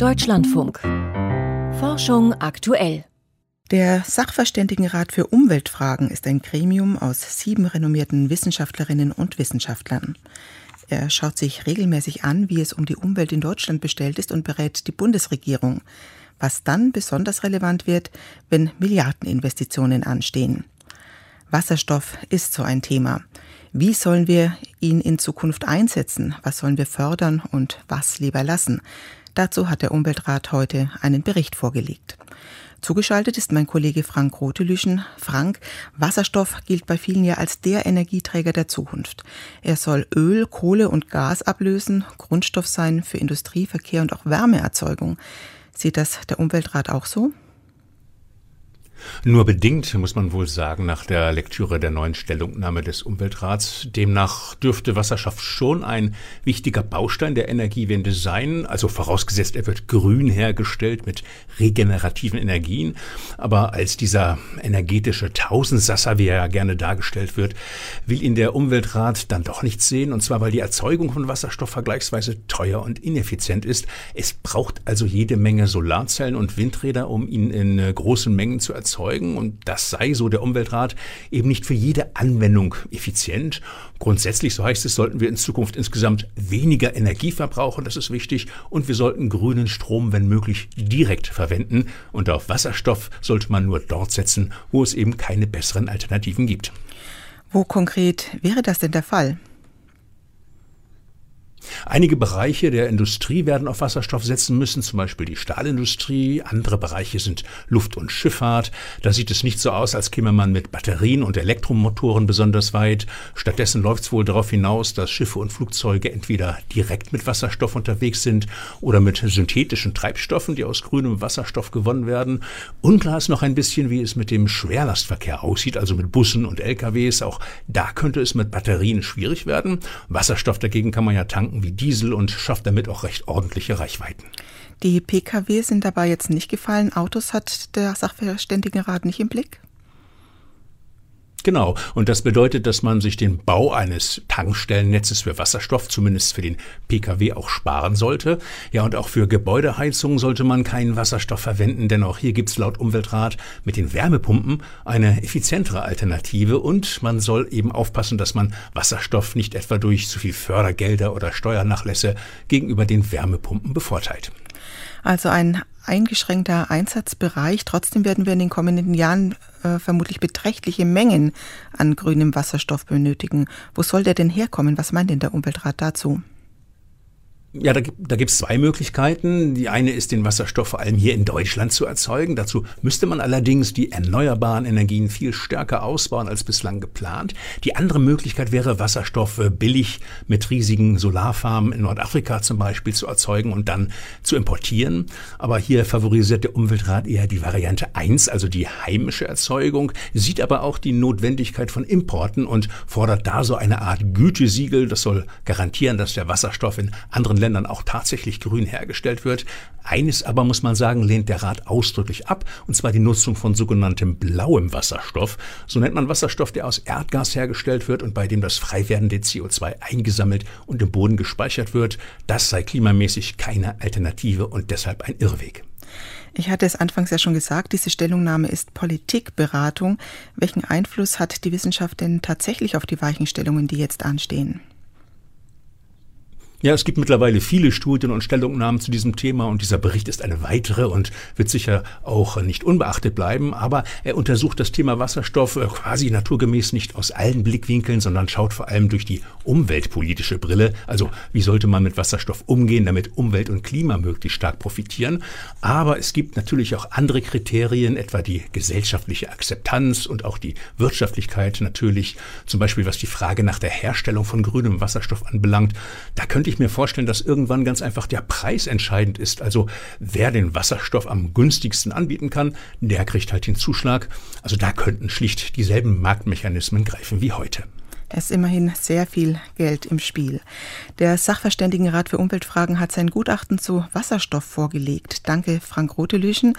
Deutschlandfunk. Forschung aktuell. Der Sachverständigenrat für Umweltfragen ist ein Gremium aus sieben renommierten Wissenschaftlerinnen und Wissenschaftlern. Er schaut sich regelmäßig an, wie es um die Umwelt in Deutschland bestellt ist und berät die Bundesregierung, was dann besonders relevant wird, wenn Milliardeninvestitionen anstehen. Wasserstoff ist so ein Thema. Wie sollen wir ihn in Zukunft einsetzen? Was sollen wir fördern und was lieber lassen? Dazu hat der Umweltrat heute einen Bericht vorgelegt. Zugeschaltet ist mein Kollege Frank Rotelüschen. Frank, Wasserstoff gilt bei vielen ja als der Energieträger der Zukunft. Er soll Öl, Kohle und Gas ablösen, Grundstoff sein für Industrie, Verkehr und auch Wärmeerzeugung. Sieht das der Umweltrat auch so? Nur bedingt, muss man wohl sagen, nach der Lektüre der neuen Stellungnahme des Umweltrats. Demnach dürfte Wasserstoff schon ein wichtiger Baustein der Energiewende sein, also vorausgesetzt, er wird grün hergestellt mit regenerativen Energien. Aber als dieser energetische Tausendsasser, wie er ja gerne dargestellt wird, will ihn der Umweltrat dann doch nicht sehen, und zwar weil die Erzeugung von Wasserstoff vergleichsweise teuer und ineffizient ist. Es braucht also jede Menge Solarzellen und Windräder, um ihn in äh, großen Mengen zu erzeugen erzeugen und das sei, so der Umweltrat, eben nicht für jede Anwendung effizient. Grundsätzlich, so heißt es, sollten wir in Zukunft insgesamt weniger Energie verbrauchen, das ist wichtig, und wir sollten grünen Strom, wenn möglich, direkt verwenden und auf Wasserstoff sollte man nur dort setzen, wo es eben keine besseren Alternativen gibt. Wo konkret wäre das denn der Fall? Einige Bereiche der Industrie werden auf Wasserstoff setzen müssen, zum Beispiel die Stahlindustrie. Andere Bereiche sind Luft- und Schifffahrt. Da sieht es nicht so aus, als käme man mit Batterien und Elektromotoren besonders weit. Stattdessen läuft es wohl darauf hinaus, dass Schiffe und Flugzeuge entweder direkt mit Wasserstoff unterwegs sind oder mit synthetischen Treibstoffen, die aus grünem Wasserstoff gewonnen werden. Unklar ist noch ein bisschen, wie es mit dem Schwerlastverkehr aussieht, also mit Bussen und LKWs. Auch da könnte es mit Batterien schwierig werden. Wasserstoff dagegen kann man ja tanken wie Diesel und schafft damit auch recht ordentliche Reichweiten. Die Pkw sind dabei jetzt nicht gefallen. Autos hat der Sachverständigenrat nicht im Blick? Genau. Und das bedeutet, dass man sich den Bau eines Tankstellennetzes für Wasserstoff, zumindest für den Pkw, auch sparen sollte. Ja, und auch für Gebäudeheizungen sollte man keinen Wasserstoff verwenden, denn auch hier gibt es laut Umweltrat mit den Wärmepumpen eine effizientere Alternative und man soll eben aufpassen, dass man Wasserstoff nicht etwa durch zu viel Fördergelder oder Steuernachlässe gegenüber den Wärmepumpen bevorteilt. Also ein eingeschränkter Einsatzbereich. Trotzdem werden wir in den kommenden Jahren äh, vermutlich beträchtliche Mengen an grünem Wasserstoff benötigen. Wo soll der denn herkommen? Was meint denn der Umweltrat dazu? Ja, da, da gibt es zwei Möglichkeiten. Die eine ist, den Wasserstoff vor allem hier in Deutschland zu erzeugen. Dazu müsste man allerdings die erneuerbaren Energien viel stärker ausbauen als bislang geplant. Die andere Möglichkeit wäre, Wasserstoff billig mit riesigen Solarfarmen in Nordafrika zum Beispiel zu erzeugen und dann zu importieren. Aber hier favorisiert der Umweltrat eher die Variante 1, also die heimische Erzeugung, sieht aber auch die Notwendigkeit von Importen und fordert da so eine Art Gütesiegel. Das soll garantieren, dass der Wasserstoff in anderen Ländern auch tatsächlich grün hergestellt wird. Eines aber muss man sagen, lehnt der Rat ausdrücklich ab, und zwar die Nutzung von sogenanntem blauem Wasserstoff. So nennt man Wasserstoff, der aus Erdgas hergestellt wird und bei dem das frei werdende CO2 eingesammelt und im Boden gespeichert wird. Das sei klimamäßig keine Alternative und deshalb ein Irrweg. Ich hatte es anfangs ja schon gesagt, diese Stellungnahme ist Politikberatung. Welchen Einfluss hat die Wissenschaft denn tatsächlich auf die Weichenstellungen, die jetzt anstehen? Ja, es gibt mittlerweile viele Studien und Stellungnahmen zu diesem Thema und dieser Bericht ist eine weitere und wird sicher auch nicht unbeachtet bleiben. Aber er untersucht das Thema Wasserstoff äh, quasi naturgemäß nicht aus allen Blickwinkeln, sondern schaut vor allem durch die umweltpolitische Brille. Also wie sollte man mit Wasserstoff umgehen, damit Umwelt und Klima möglichst stark profitieren. Aber es gibt natürlich auch andere Kriterien, etwa die gesellschaftliche Akzeptanz und auch die Wirtschaftlichkeit natürlich. Zum Beispiel was die Frage nach der Herstellung von grünem Wasserstoff anbelangt. Da könnte ich mir vorstellen, dass irgendwann ganz einfach der Preis entscheidend ist. Also wer den Wasserstoff am günstigsten anbieten kann, der kriegt halt den Zuschlag. Also da könnten schlicht dieselben Marktmechanismen greifen wie heute. Es ist immerhin sehr viel Geld im Spiel. Der Sachverständigenrat für Umweltfragen hat sein Gutachten zu Wasserstoff vorgelegt. Danke, Frank Rotelüschen.